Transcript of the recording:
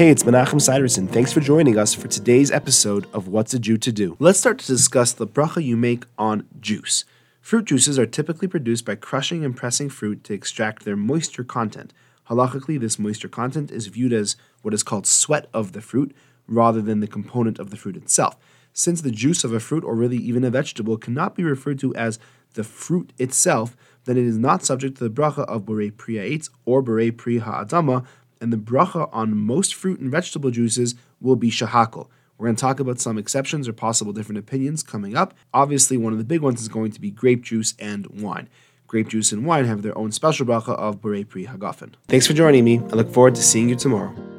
Hey, it's Menachem Siderson. Thanks for joining us for today's episode of What's a Jew to Do. Let's start to discuss the bracha you make on juice. Fruit juices are typically produced by crushing and pressing fruit to extract their moisture content. Halachically, this moisture content is viewed as what is called sweat of the fruit rather than the component of the fruit itself. Since the juice of a fruit or really even a vegetable cannot be referred to as the fruit itself, then it is not subject to the bracha of borei pri or borei pri ha'adama, and the bracha on most fruit and vegetable juices will be shehakol. We're going to talk about some exceptions or possible different opinions coming up. Obviously, one of the big ones is going to be grape juice and wine. Grape juice and wine have their own special bracha of borei pri hagafen. Thanks for joining me. I look forward to seeing you tomorrow.